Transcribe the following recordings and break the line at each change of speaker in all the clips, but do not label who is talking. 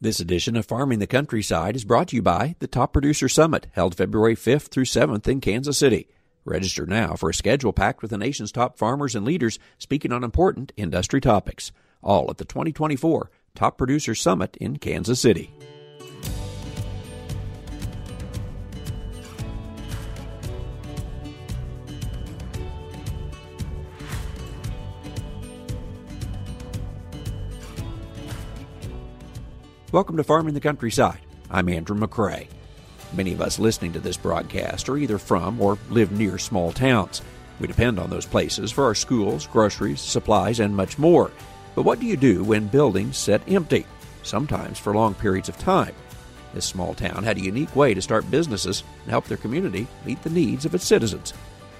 This edition of Farming the Countryside is brought to you by the Top Producer Summit, held February 5th through 7th in Kansas City. Register now for a schedule packed with the nation's top farmers and leaders speaking on important industry topics. All at the 2024 Top Producer Summit in Kansas City. Welcome to Farming the Countryside. I'm Andrew McCrea. Many of us listening to this broadcast are either from or live near small towns. We depend on those places for our schools, groceries, supplies, and much more. But what do you do when buildings sit empty, sometimes for long periods of time? This small town had a unique way to start businesses and help their community meet the needs of its citizens.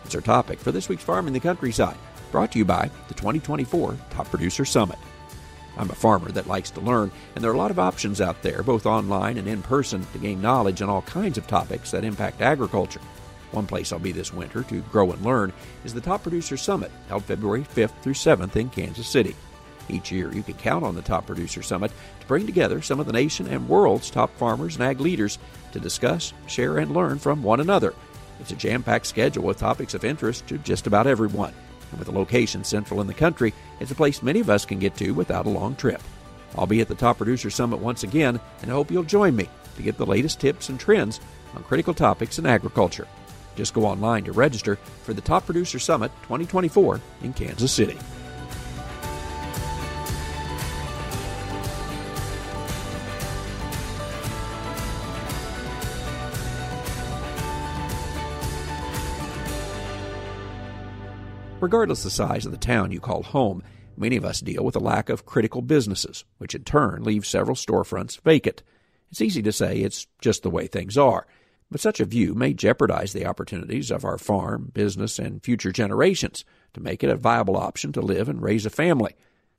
It's our topic for this week's Farming the Countryside, brought to you by the 2024 Top Producer Summit. I'm a farmer that likes to learn, and there are a lot of options out there, both online and in person, to gain knowledge on all kinds of topics that impact agriculture. One place I'll be this winter to grow and learn is the Top Producer Summit, held February 5th through 7th in Kansas City. Each year, you can count on the Top Producer Summit to bring together some of the nation and world's top farmers and ag leaders to discuss, share, and learn from one another. It's a jam packed schedule with topics of interest to just about everyone and with a location central in the country, it's a place many of us can get to without a long trip. I'll be at the Top Producer Summit once again, and I hope you'll join me to get the latest tips and trends on critical topics in agriculture. Just go online to register for the Top Producer Summit 2024 in Kansas City. Regardless of the size of the town you call home, many of us deal with a lack of critical businesses, which in turn leaves several storefronts vacant. It's easy to say it's just the way things are, but such a view may jeopardize the opportunities of our farm, business, and future generations to make it a viable option to live and raise a family.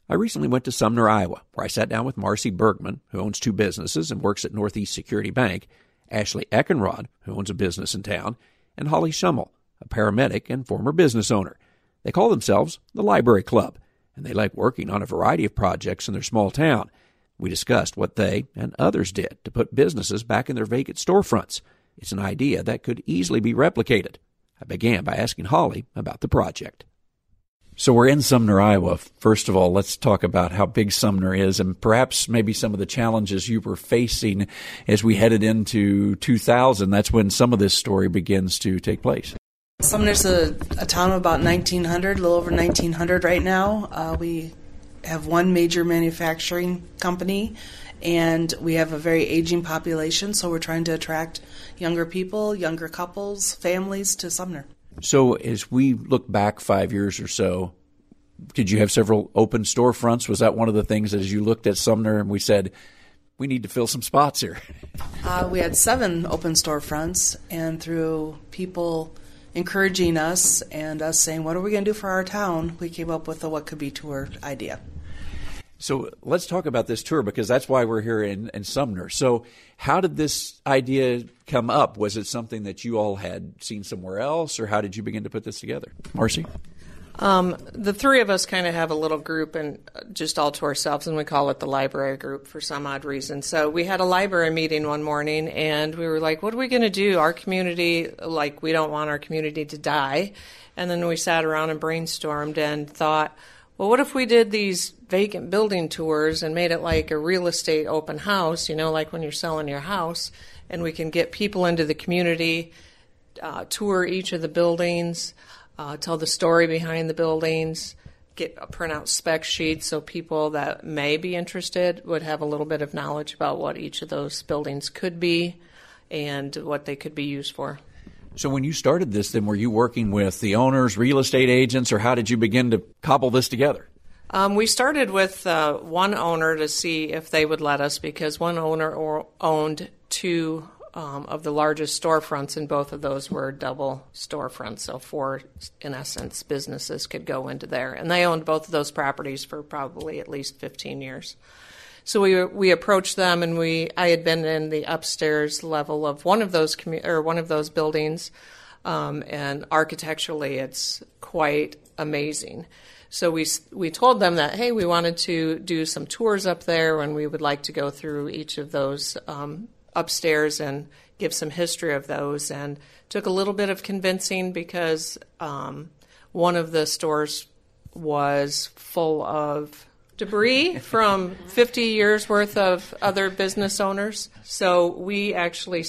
I recently went to Sumner, Iowa, where I sat down with Marcy Bergman, who owns two businesses and works at Northeast Security Bank, Ashley Eckenrod, who owns a business in town, and Holly Schummel, a paramedic and former business owner. They call themselves the Library Club, and they like working on a variety of projects in their small town. We discussed what they and others did to put businesses back in their vacant storefronts. It's an idea that could easily be replicated. I began by asking Holly about the project. So we're in Sumner, Iowa. First of all, let's talk about how big Sumner is and perhaps maybe some of the challenges you were facing as we headed into 2000. That's when some of this story begins to take place.
Sumner's a, a town of about 1,900, a little over 1,900 right now. Uh, we have one major manufacturing company, and we have a very aging population, so we're trying to attract younger people, younger couples, families to Sumner.
So, as we look back five years or so, did you have several open storefronts? Was that one of the things as you looked at Sumner and we said, we need to fill some spots here?
Uh, we had seven open storefronts, and through people encouraging us and us saying, What are we going to do for our town? We came up with a What Could Be Tour idea.
So let's talk about this tour because that's why we're here in, in, Sumner. So, how did this idea come up? Was it something that you all had seen somewhere else, or how did you begin to put this together? Marcy?
Um, the three of us kind of have a little group and just all to ourselves, and we call it the library group for some odd reason. So we had a library meeting one morning, and we were like, "What are we going to do? Our community, like, we don't want our community to die." And then we sat around and brainstormed and thought, "Well, what if we did these vacant building tours and made it like a real estate open house? You know, like when you're selling your house, and we can get people into the community, uh, tour each of the buildings." Uh, tell the story behind the buildings, get a printout spec sheet so people that may be interested would have a little bit of knowledge about what each of those buildings could be and what they could be used for.
So, when you started this, then were you working with the owners, real estate agents, or how did you begin to cobble this together?
Um, we started with uh, one owner to see if they would let us because one owner or owned two um, of the largest storefronts, and both of those were double storefronts. So, four, in essence, businesses could go into there. And they owned both of those properties for probably at least 15 years. So we we approached them, and we I had been in the upstairs level of one of those commu- or one of those buildings, um, and architecturally it's quite amazing. So we we told them that hey, we wanted to do some tours up there, and we would like to go through each of those um, upstairs and give some history of those. And took a little bit of convincing because um, one of the stores was full of debris from 50 years worth of other business owners. So we actually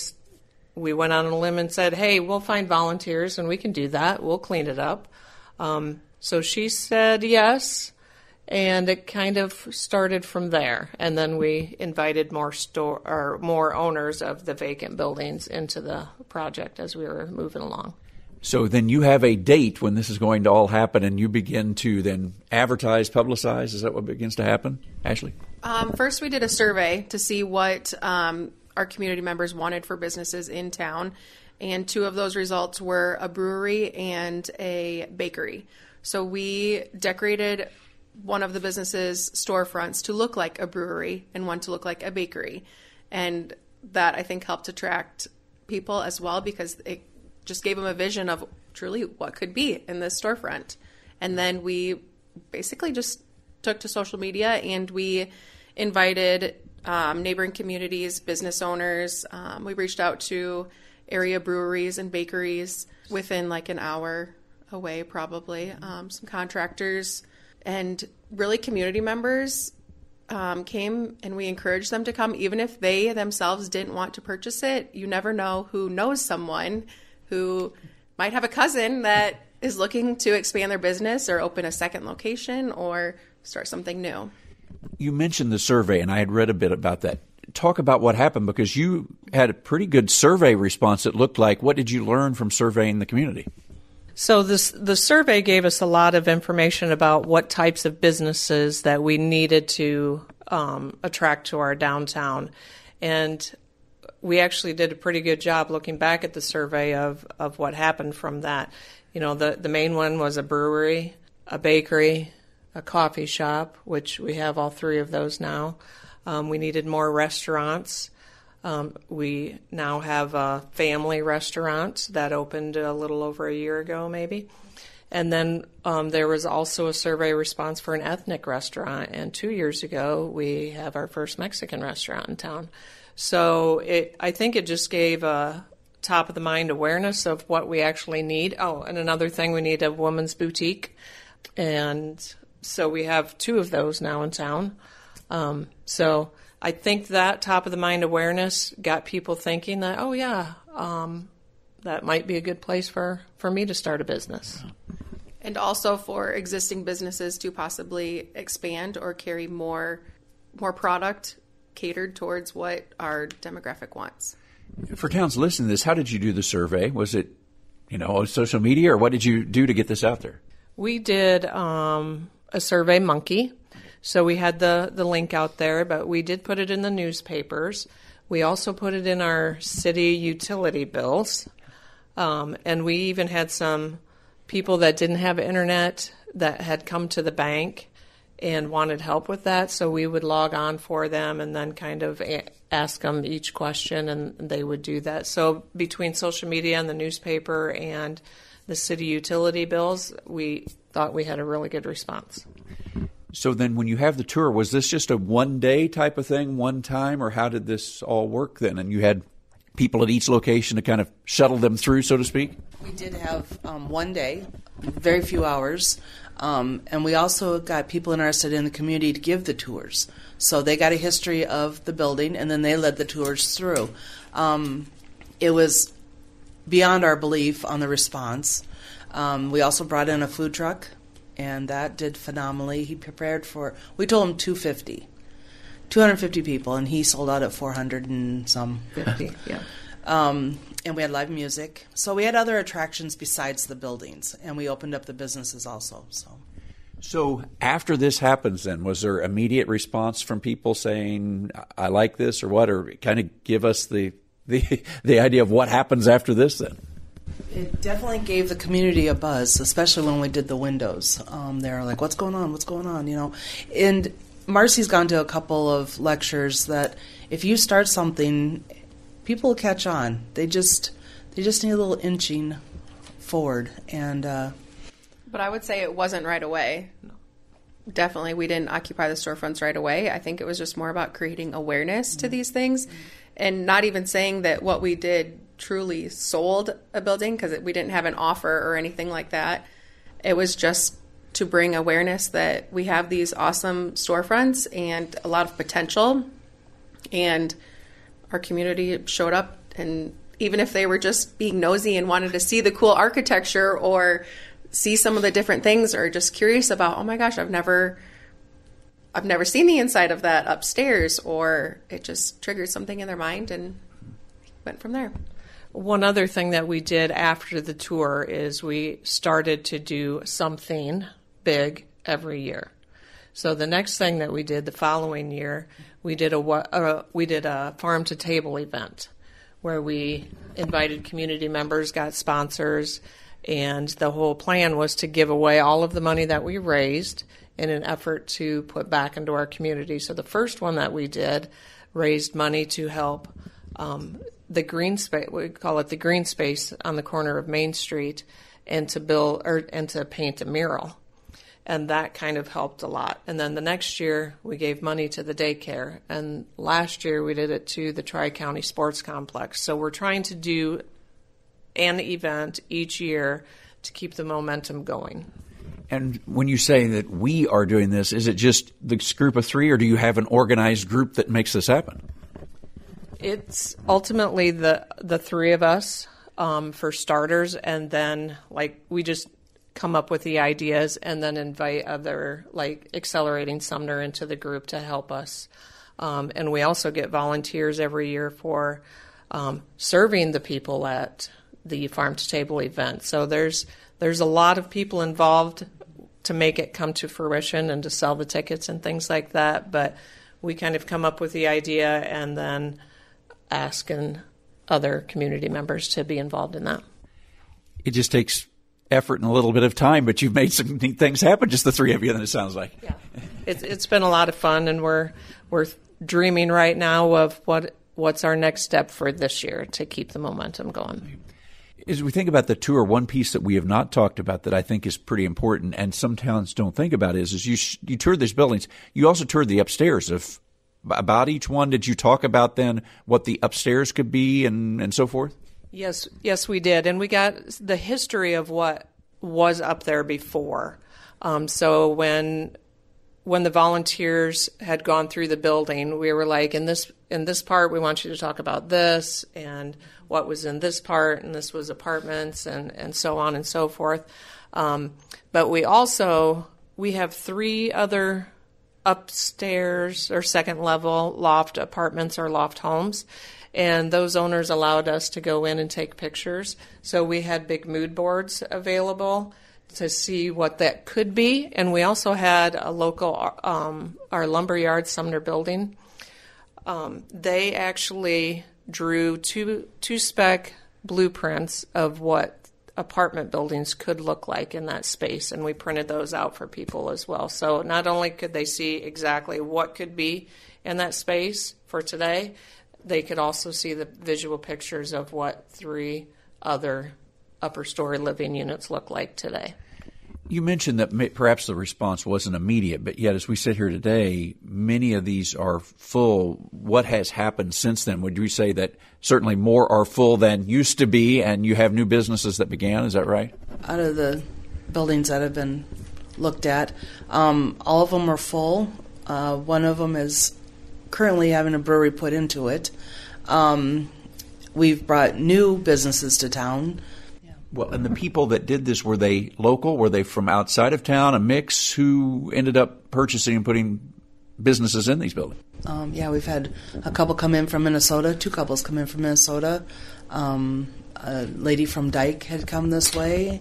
we went on a limb and said, "Hey, we'll find volunteers and we can do that. We'll clean it up." Um, so she said yes, and it kind of started from there. And then we invited more store or more owners of the vacant buildings into the project as we were moving along.
So then you have a date when this is going to all happen, and you begin to then advertise, publicize. Is that what begins to happen, Ashley?
Um, first, we did a survey to see what um, our community members wanted for businesses in town, and two of those results were a brewery and a bakery. So we decorated one of the businesses' storefronts to look like a brewery and one to look like a bakery, and that I think helped attract people as well because it just gave them a vision of truly what could be in this storefront. And then we basically just took to social media and we invited um, neighboring communities, business owners. Um, we reached out to area breweries and bakeries within like an hour away, probably. Um, some contractors and really community members um, came and we encouraged them to come, even if they themselves didn't want to purchase it. You never know who knows someone who might have a cousin that is looking to expand their business or open a second location or start something new.
You mentioned the survey, and I had read a bit about that. Talk about what happened because you had a pretty good survey response. It looked like. What did you learn from surveying the community?
So this the survey gave us a lot of information about what types of businesses that we needed to um, attract to our downtown, and we actually did a pretty good job looking back at the survey of, of what happened from that. You know, the, the main one was a brewery, a bakery, a coffee shop, which we have all three of those now. Um, we needed more restaurants. Um, we now have a family restaurant that opened a little over a year ago, maybe. And then um, there was also a survey response for an ethnic restaurant. And two years ago, we have our first Mexican restaurant in town. So it, I think it just gave a top of the mind awareness of what we actually need. Oh, and another thing, we need a woman's boutique, and so we have two of those now in town. Um, so I think that top of the mind awareness got people thinking that, oh yeah, um, that might be a good place for for me to start a business.
And also for existing businesses to possibly expand or carry more more product catered towards what our demographic wants.
For towns listening to this, how did you do the survey? Was it, you know, social media, or what did you do to get this out there?
We did um, a survey monkey. So we had the, the link out there, but we did put it in the newspapers. We also put it in our city utility bills. Um, and we even had some people that didn't have internet that had come to the bank and wanted help with that. So we would log on for them and then kind of a- ask them each question, and they would do that. So between social media and the newspaper and the city utility bills, we thought we had a really good response.
So then, when you have the tour, was this just a one day type of thing, one time, or how did this all work then? And you had people at each location to kind of shuttle them through, so to speak?
We did have um, one day, very few hours, um, and we also got people interested in the community to give the tours. So they got a history of the building, and then they led the tours through. Um, it was beyond our belief on the response. Um, we also brought in a food truck, and that did phenomenally. He prepared for, we told him 250. 250 people, and he sold out at 400 and some.
50, yeah.
Um, and we had live music. So we had other attractions besides the buildings, and we opened up the businesses also. So.
So after this happens, then was there immediate response from people saying, "I like this" or what, or kind of give us the the the idea of what happens after this? Then
it definitely gave the community a buzz, especially when we did the windows. Um, they're like, "What's going on? What's going on?" You know, and Marcy's gone to a couple of lectures that if you start something people catch on. They just they just need a little inching forward and. Uh,
but I would say it wasn't right away. No. Definitely, we didn't occupy the storefronts right away. I think it was just more about creating awareness to these things, and not even saying that what we did truly sold a building because we didn't have an offer or anything like that. It was just to bring awareness that we have these awesome storefronts and a lot of potential, and our community showed up and even if they were just being nosy and wanted to see the cool architecture or see some of the different things or just curious about oh my gosh i've never i've never seen the inside of that upstairs or it just triggered something in their mind and went from there
one other thing that we did after the tour is we started to do something big every year so the next thing that we did the following year we did a uh, we did a farm to table event where we invited community members got sponsors and the whole plan was to give away all of the money that we raised in an effort to put back into our community. So the first one that we did raised money to help um, the green space. We call it the green space on the corner of Main Street, and to build or and to paint a mural. And that kind of helped a lot. And then the next year, we gave money to the daycare. And last year, we did it to the Tri County Sports Complex. So we're trying to do an event each year to keep the momentum going.
And when you say that we are doing this, is it just this group of three, or do you have an organized group that makes this happen?
It's ultimately the the three of us um, for starters, and then like we just come up with the ideas, and then invite other like accelerating Sumner into the group to help us. Um, and we also get volunteers every year for um, serving the people at the farm to table event. So there's there's a lot of people involved to make it come to fruition and to sell the tickets and things like that. But we kind of come up with the idea and then asking other community members to be involved in that.
It just takes effort and a little bit of time, but you've made some neat things happen. Just the three of you, then it sounds like.
Yeah, it's it's been a lot of fun, and we're we're dreaming right now of what what's our next step for this year to keep the momentum going
as we think about the tour, one piece that we have not talked about that I think is pretty important, and some towns don't think about is, is you you toured these buildings. You also toured the upstairs of about each one. Did you talk about then what the upstairs could be and and so forth?
Yes, yes, we did, and we got the history of what was up there before. Um, so when when the volunteers had gone through the building, we were like, in this in this part, we want you to talk about this and what was in this part, and this was apartments and and so on and so forth. Um, but we also we have three other upstairs or second level loft apartments or loft homes. And those owners allowed us to go in and take pictures. So we had big mood boards available to see what that could be. And we also had a local, um, our lumberyard Sumner building. Um, they actually drew two two spec blueprints of what apartment buildings could look like in that space, and we printed those out for people as well. So not only could they see exactly what could be in that space for today, they could also see the visual pictures of what three other upper story living units look like today.
You mentioned that perhaps the response wasn't immediate, but yet as we sit here today, many of these are full. What has happened since then? Would you say that certainly more are full than used to be, and you have new businesses that began? Is that right?
Out of the buildings that have been looked at, um, all of them are full. Uh, one of them is currently having a brewery put into it. Um, we've brought new businesses to town.
Well, and the people that did this were they local? Were they from outside of town? A mix? Who ended up purchasing and putting businesses in these buildings?
Um, yeah, we've had a couple come in from Minnesota. Two couples come in from Minnesota. Um, a lady from Dike had come this way,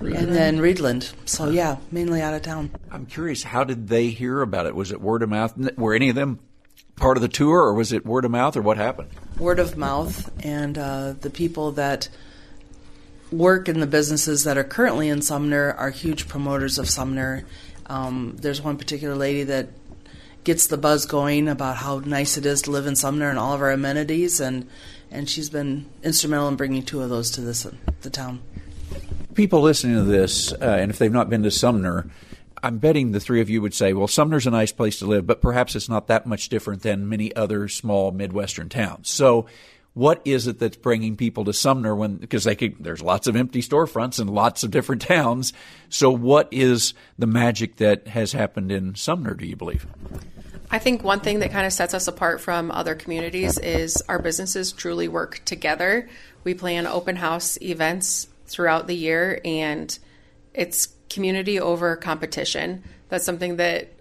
Readlyn. and then Readlyn. So yeah, mainly out of town.
I'm curious, how did they hear about it? Was it word of mouth? Were any of them part of the tour, or was it word of mouth, or what happened?
Word of mouth, and uh, the people that work in the businesses that are currently in Sumner are huge promoters of Sumner. Um, there's one particular lady that gets the buzz going about how nice it is to live in Sumner and all of our amenities, and and she's been instrumental in bringing two of those to this the town.
People listening to this, uh, and if they've not been to Sumner, I'm betting the three of you would say, well, Sumner's a nice place to live, but perhaps it's not that much different than many other small Midwestern towns. So, what is it that's bringing people to Sumner when because they could, there's lots of empty storefronts in lots of different towns. So, what is the magic that has happened in Sumner? Do you believe?
I think one thing that kind of sets us apart from other communities is our businesses truly work together. We plan open house events throughout the year, and it's community over competition. That's something that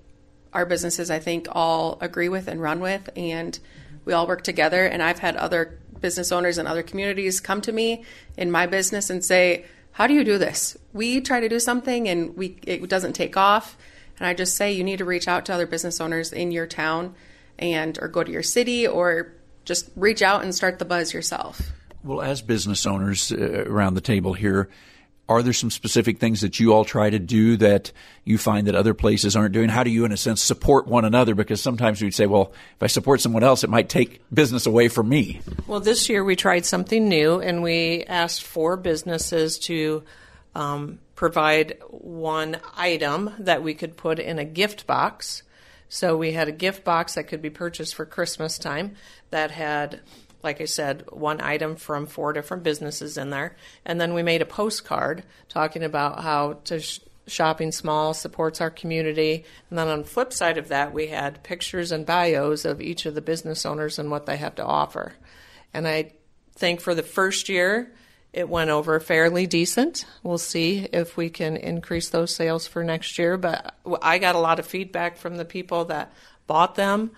our businesses, I think, all agree with and run with, and we all work together. And I've had other business owners in other communities come to me in my business and say, "How do you do this? We try to do something and we it doesn't take off." And I just say you need to reach out to other business owners in your town and or go to your city or just reach out and start the buzz yourself.
Well, as business owners uh, around the table here, are there some specific things that you all try to do that you find that other places aren't doing? How do you, in a sense, support one another? Because sometimes we'd say, well, if I support someone else, it might take business away from me.
Well, this year we tried something new and we asked four businesses to um, provide one item that we could put in a gift box. So we had a gift box that could be purchased for Christmas time that had like I said, one item from four different businesses in there. And then we made a postcard talking about how to sh- shopping small supports our community. And then on the flip side of that, we had pictures and bios of each of the business owners and what they have to offer. And I think for the first year, it went over fairly decent. We'll see if we can increase those sales for next year. But I got a lot of feedback from the people that bought them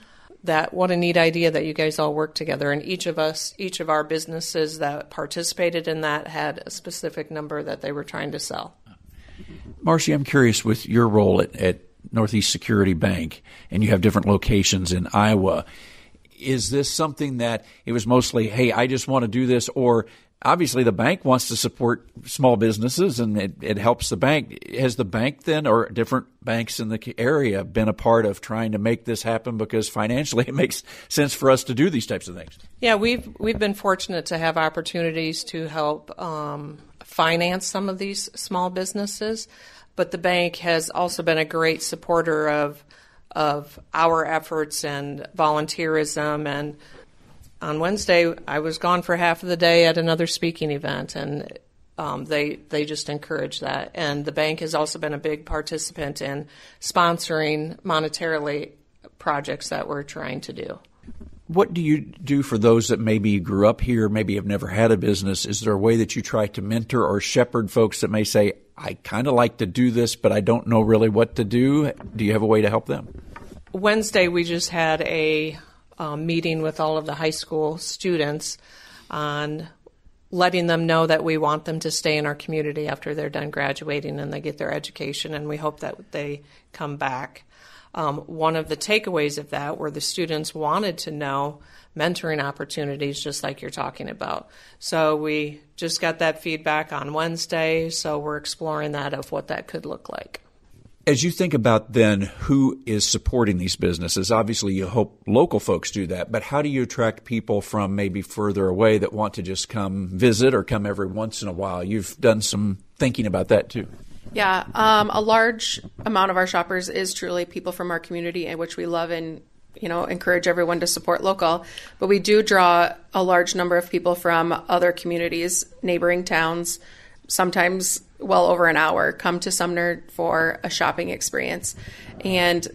that what a neat idea that you guys all work together. And each of us each of our businesses that participated in that had a specific number that they were trying to sell.
Marcy i'm curious with your role at, at northeast security bank and you have different locations in iowa is this something that it was mostly hey i just want to do this or obviously the bank wants to support small businesses and it, it, helps the bank. Has the bank then, or different banks in the area, been a part of trying to make this happen? Because financially, it makes sense for us to do these types of things.
Yeah, we've we've been fortunate to have opportunities to help um, finance some of these small businesses, but the bank has also been a great supporter of of our efforts and volunteerism and on Wednesday, I was gone for half of the day at another speaking event, and um, they they just encourage that. And the bank has also been a big participant in sponsoring monetarily projects that we're trying to do.
What do you do for those that maybe grew up here, maybe have never had a business? Is there a way that you try to mentor or shepherd folks that may say, I kind of like to do this, but I don't know really what to do? Do you have a way to help them?
Wednesday, we just had a um, meeting with all of the high school students on letting them know that we want them to stay in our community after they're done graduating and they get their education, and we hope that they come back. Um, one of the takeaways of that were the students wanted to know mentoring opportunities, just like you're talking about. So we just got that feedback on Wednesday, so we're exploring that of what that could look like.
As you think about then who is supporting these businesses, obviously you hope local folks do that, but how do you attract people from maybe further away that want to just come visit or come every once in a while? You've done some thinking about that too.
Yeah, um, a large amount of our shoppers is truly people from our community, in which we love and you know encourage everyone to support local. But we do draw a large number of people from other communities, neighboring towns, sometimes well over an hour come to Sumner for a shopping experience. And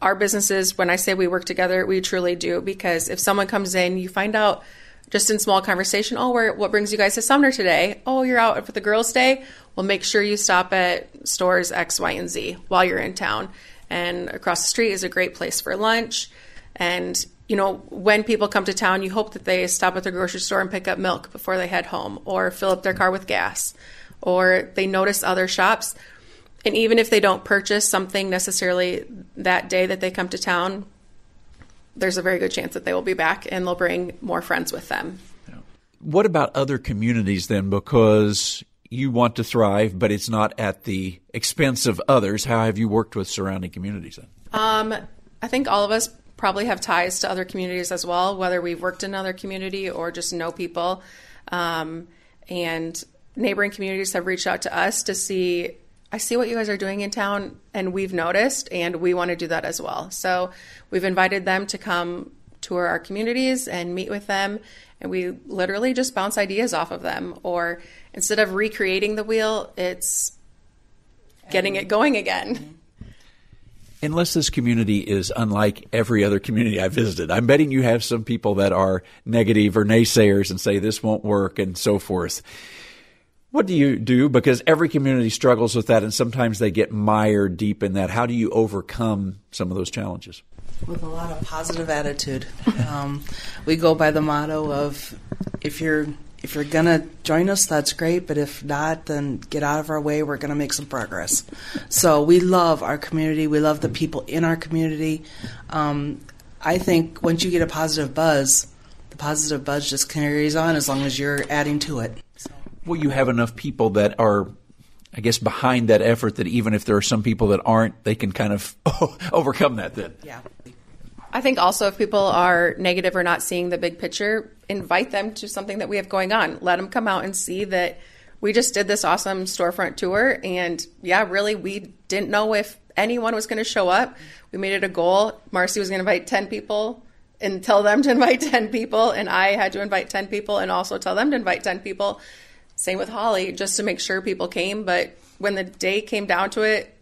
our businesses, when I say we work together, we truly do because if someone comes in, you find out just in small conversation, oh, where, what brings you guys to Sumner today? Oh, you're out for the girls' day? Well, make sure you stop at stores X, Y, and Z while you're in town. And across the street is a great place for lunch. And, you know, when people come to town, you hope that they stop at the grocery store and pick up milk before they head home or fill up their car with gas or they notice other shops. And even if they don't purchase something necessarily that day that they come to town, there's a very good chance that they will be back and they'll bring more friends with them.
What about other communities then? Because you want to thrive, but it's not at the expense of others. How have you worked with surrounding communities then?
Um, I think all of us probably have ties to other communities as well, whether we've worked in another community or just know people. Um, and neighboring communities have reached out to us to see I see what you guys are doing in town, and we've noticed, and we want to do that as well. So we've invited them to come tour our communities and meet with them, and we literally just bounce ideas off of them. Or instead of recreating the wheel, it's getting it going again. Mm-hmm.
Unless this community is unlike every other community I've visited, I'm betting you have some people that are negative or naysayers and say this won't work and so forth. What do you do? Because every community struggles with that, and sometimes they get mired deep in that. How do you overcome some of those challenges?
With a lot of positive attitude. um, we go by the motto of if you're if you're gonna join us, that's great. But if not, then get out of our way. We're gonna make some progress. So we love our community. We love the people in our community. Um, I think once you get a positive buzz, the positive buzz just carries on as long as you're adding to it.
Well, you have enough people that are, I guess, behind that effort that even if there are some people that aren't, they can kind of overcome that then.
Yeah.
I think also if people are negative or not seeing the big picture, invite them to something that we have going on. Let them come out and see that we just did this awesome storefront tour. And yeah, really, we didn't know if anyone was going to show up. We made it a goal. Marcy was going to invite 10 people and tell them to invite 10 people. And I had to invite 10 people and also tell them to invite 10 people. Same with Holly, just to make sure people came. But when the day came down to it,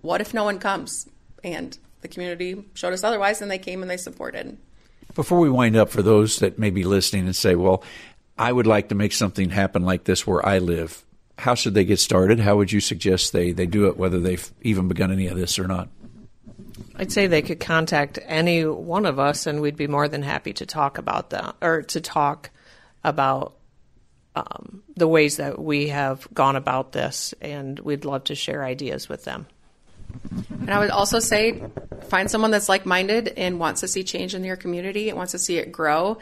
what if no one comes? And the community showed us otherwise, and they came and they supported.
Before we wind up, for those that may be listening and say, well, I would like to make something happen like this where I live, how should they get started? How would you suggest they, they do it, whether they've even begun any of this or not?
I'd say they could contact any one of us, and we'd be more than happy to talk about that or to talk about um, the ways that we have gone about this, and we'd love to share ideas with them.
And I would also say find someone that's like minded and wants to see change in your community and wants to see it grow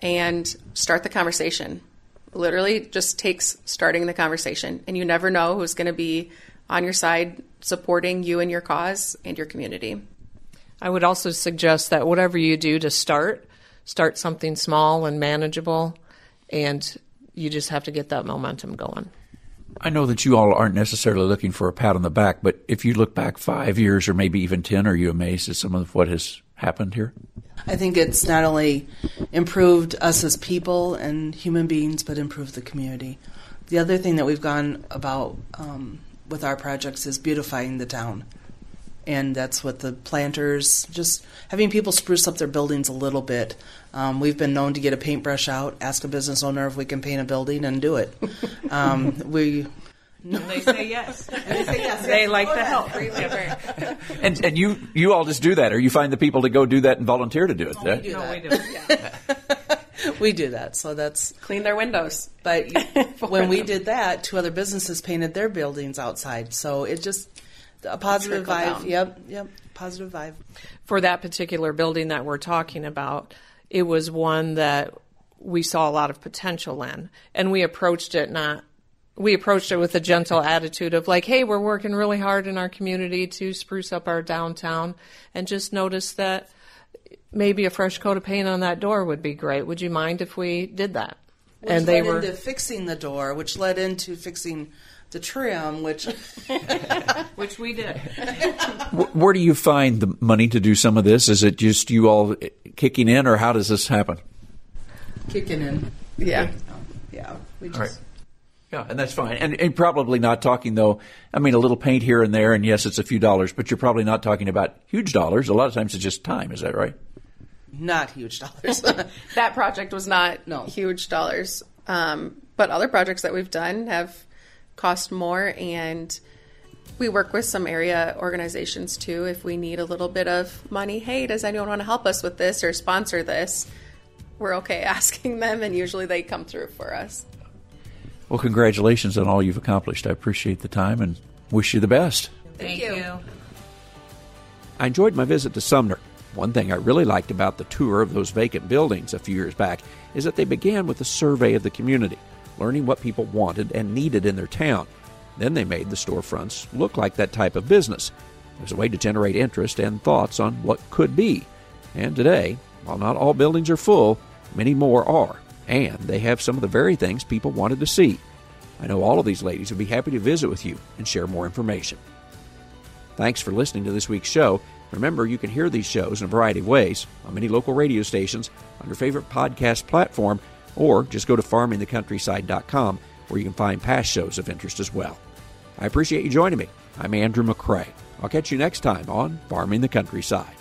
and start the conversation. Literally just takes starting the conversation. And you never know who's going to be on your side supporting you and your cause and your community.
I would also suggest that whatever you do to start, start something small and manageable and you just have to get that momentum going.
I know that you all aren't necessarily looking for a pat on the back, but if you look back five years or maybe even 10, are you amazed at some of what has happened here?
I think it's not only improved us as people and human beings, but improved the community. The other thing that we've gone about um, with our projects is beautifying the town and that's what the planters just having people spruce up their buildings a little bit. Um, we've been known to get a paintbrush out, ask a business owner if we can paint a building, and do it. Um, we.
No. And they say yes.
and they say yes.
They like the help.
and and you you all just do that, or you find the people to go do that and volunteer to do it.
Oh, we do
no,
that.
we do. Yeah.
we do that. So that's
clean their windows.
But when we did that, two other businesses painted their buildings outside. So it just a positive vibe. Down. Yep, yep, positive vibe.
For that particular building that we're talking about, it was one that we saw a lot of potential in, and we approached it not. We approached it with a gentle attitude of like, "Hey, we're working really hard in our community to spruce up our downtown, and just noticed that maybe a fresh coat of paint on that door would be great. Would you mind if we did that?"
Which and they were into fixing the door, which led into fixing the trim, which
which we did.
Where do you find the money to do some of this? Is it just you all kicking in, or how does this happen?
Kicking in.
Yeah.
Yeah. We just.
Yeah, and that's fine. And, and, probably not talking though. I mean, a little paint here and there, and yes, it's a few dollars, but you're probably not talking about huge dollars. A lot of times, it's just time. Is that right?
Not huge dollars.
that project was not no. huge dollars, um, but other projects that we've done have cost more and we work with some area organizations too if we need a little bit of money. Hey does anyone want to help us with this or sponsor this? We're okay asking them and usually they come through for us.
Well congratulations on all you've accomplished. I appreciate the time and wish you the best.
Thank, thank you. you.
I enjoyed my visit to sumner. One thing I really liked about the tour of those vacant buildings a few years back is that they began with a survey of the community learning what people wanted and needed in their town. Then they made the storefronts look like that type of business. It was a way to generate interest and thoughts on what could be. And today, while not all buildings are full, many more are, and they have some of the very things people wanted to see. I know all of these ladies would be happy to visit with you and share more information. Thanks for listening to this week's show. Remember, you can hear these shows in a variety of ways on many local radio stations, on your favorite podcast platform, or just go to farmingthecountryside.com where you can find past shows of interest as well. I appreciate you joining me. I'm Andrew McCrea. I'll catch you next time on Farming the Countryside.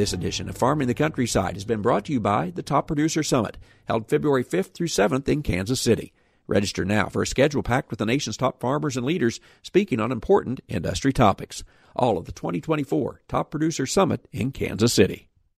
This edition of Farming the Countryside has been brought to you by the Top Producer Summit, held February 5th through 7th in Kansas City. Register now for a schedule packed with the nation's top farmers and leaders speaking on important industry topics. All of the 2024 Top Producer Summit in Kansas City.